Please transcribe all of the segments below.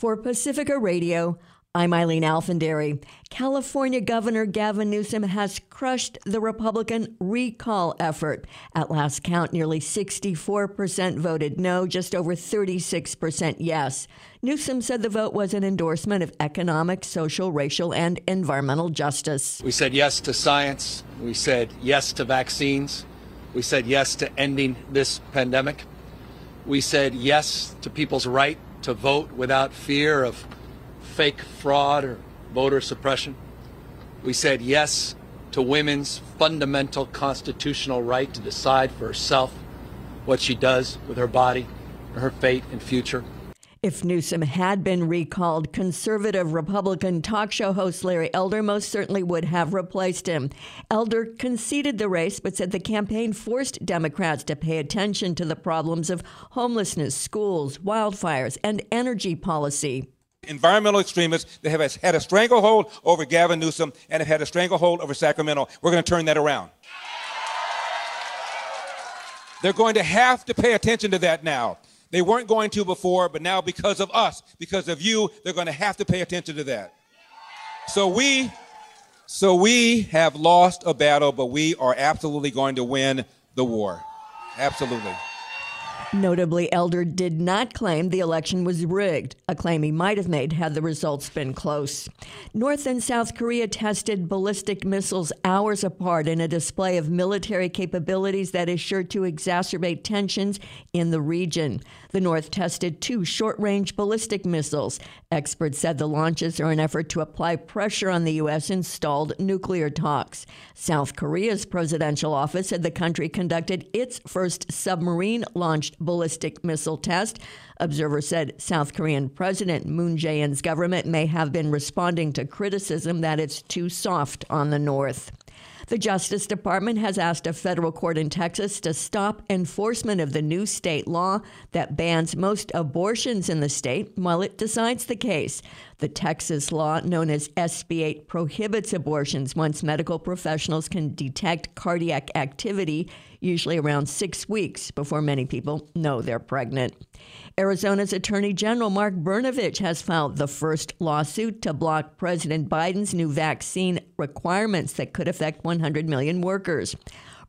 For Pacifica Radio, I'm Eileen Alfandary. California Governor Gavin Newsom has crushed the Republican recall effort. At last count, nearly 64% voted no, just over 36% yes. Newsom said the vote was an endorsement of economic, social, racial, and environmental justice. We said yes to science. We said yes to vaccines. We said yes to ending this pandemic. We said yes to people's right to vote without fear of fake fraud or voter suppression. We said yes to women's fundamental constitutional right to decide for herself what she does with her body, her fate, and future. If Newsom had been recalled, conservative Republican talk show host Larry Elder most certainly would have replaced him. Elder conceded the race, but said the campaign forced Democrats to pay attention to the problems of homelessness, schools, wildfires, and energy policy environmental extremists that have had a stranglehold over Gavin Newsom and have had a stranglehold over Sacramento. We're going to turn that around. They're going to have to pay attention to that now. They weren't going to before, but now because of us, because of you, they're going to have to pay attention to that. So we so we have lost a battle, but we are absolutely going to win the war. Absolutely. Notably, Elder did not claim the election was rigged, a claim he might have made had the results been close. North and South Korea tested ballistic missiles hours apart in a display of military capabilities that is sure to exacerbate tensions in the region. The North tested two short range ballistic missiles. Experts said the launches are an effort to apply pressure on the U.S. installed nuclear talks. South Korea's presidential office said the country conducted its first submarine launched ballistic missile test. Observers said South Korean President Moon Jae in's government may have been responding to criticism that it's too soft on the North. The Justice Department has asked a federal court in Texas to stop enforcement of the new state law that bans most abortions in the state while it decides the case. The Texas law, known as SB 8, prohibits abortions once medical professionals can detect cardiac activity, usually around six weeks before many people know they're pregnant. Arizona's Attorney General Mark Brnovich has filed the first lawsuit to block President Biden's new vaccine requirements that could affect 100 million workers.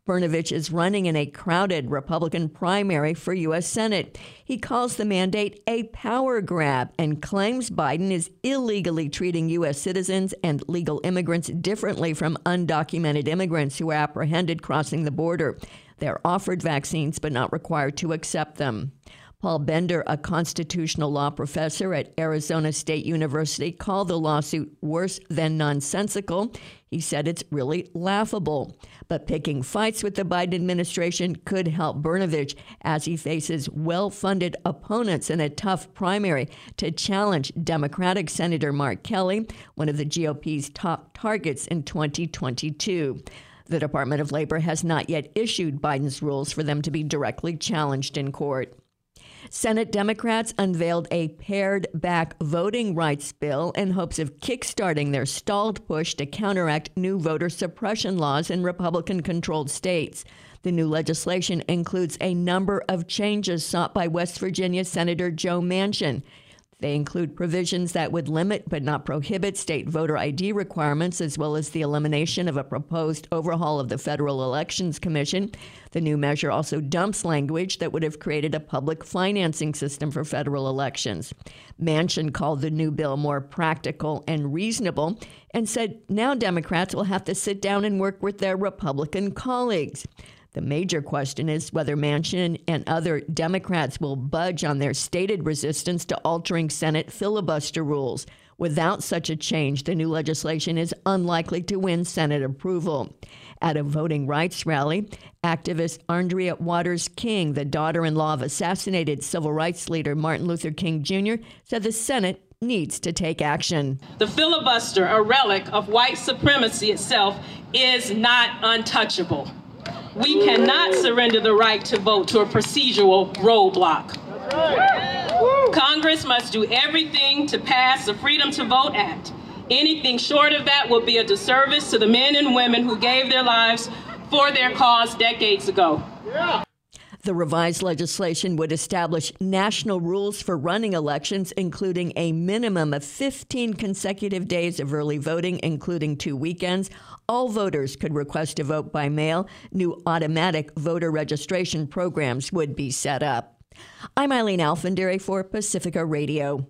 Brnovich is running in a crowded Republican primary for U.S. Senate. He calls the mandate a power grab and claims Biden is illegally treating U.S. citizens and legal immigrants differently from undocumented immigrants who are apprehended crossing the border. They're offered vaccines but not required to accept them. Paul Bender, a constitutional law professor at Arizona State University, called the lawsuit worse than nonsensical. He said it's really laughable. But picking fights with the Biden administration could help Brnovich as he faces well funded opponents in a tough primary to challenge Democratic Senator Mark Kelly, one of the GOP's top targets in 2022. The Department of Labor has not yet issued Biden's rules for them to be directly challenged in court. Senate Democrats unveiled a pared back voting rights bill in hopes of kickstarting their stalled push to counteract new voter suppression laws in Republican controlled states. The new legislation includes a number of changes sought by West Virginia Senator Joe Manchin. They include provisions that would limit but not prohibit state voter ID requirements, as well as the elimination of a proposed overhaul of the Federal Elections Commission. The new measure also dumps language that would have created a public financing system for federal elections. Manchin called the new bill more practical and reasonable and said now Democrats will have to sit down and work with their Republican colleagues. The major question is whether Manchin and other Democrats will budge on their stated resistance to altering Senate filibuster rules. Without such a change, the new legislation is unlikely to win Senate approval. At a voting rights rally, activist Arndrea Waters King, the daughter in law of assassinated civil rights leader Martin Luther King Jr., said the Senate needs to take action. The filibuster, a relic of white supremacy itself, is not untouchable. We cannot surrender the right to vote to a procedural roadblock. Congress must do everything to pass the Freedom to Vote Act. Anything short of that will be a disservice to the men and women who gave their lives for their cause decades ago. The revised legislation would establish national rules for running elections, including a minimum of 15 consecutive days of early voting, including two weekends. All voters could request to vote by mail. New automatic voter registration programs would be set up. I'm Eileen Alfandary for Pacifica Radio.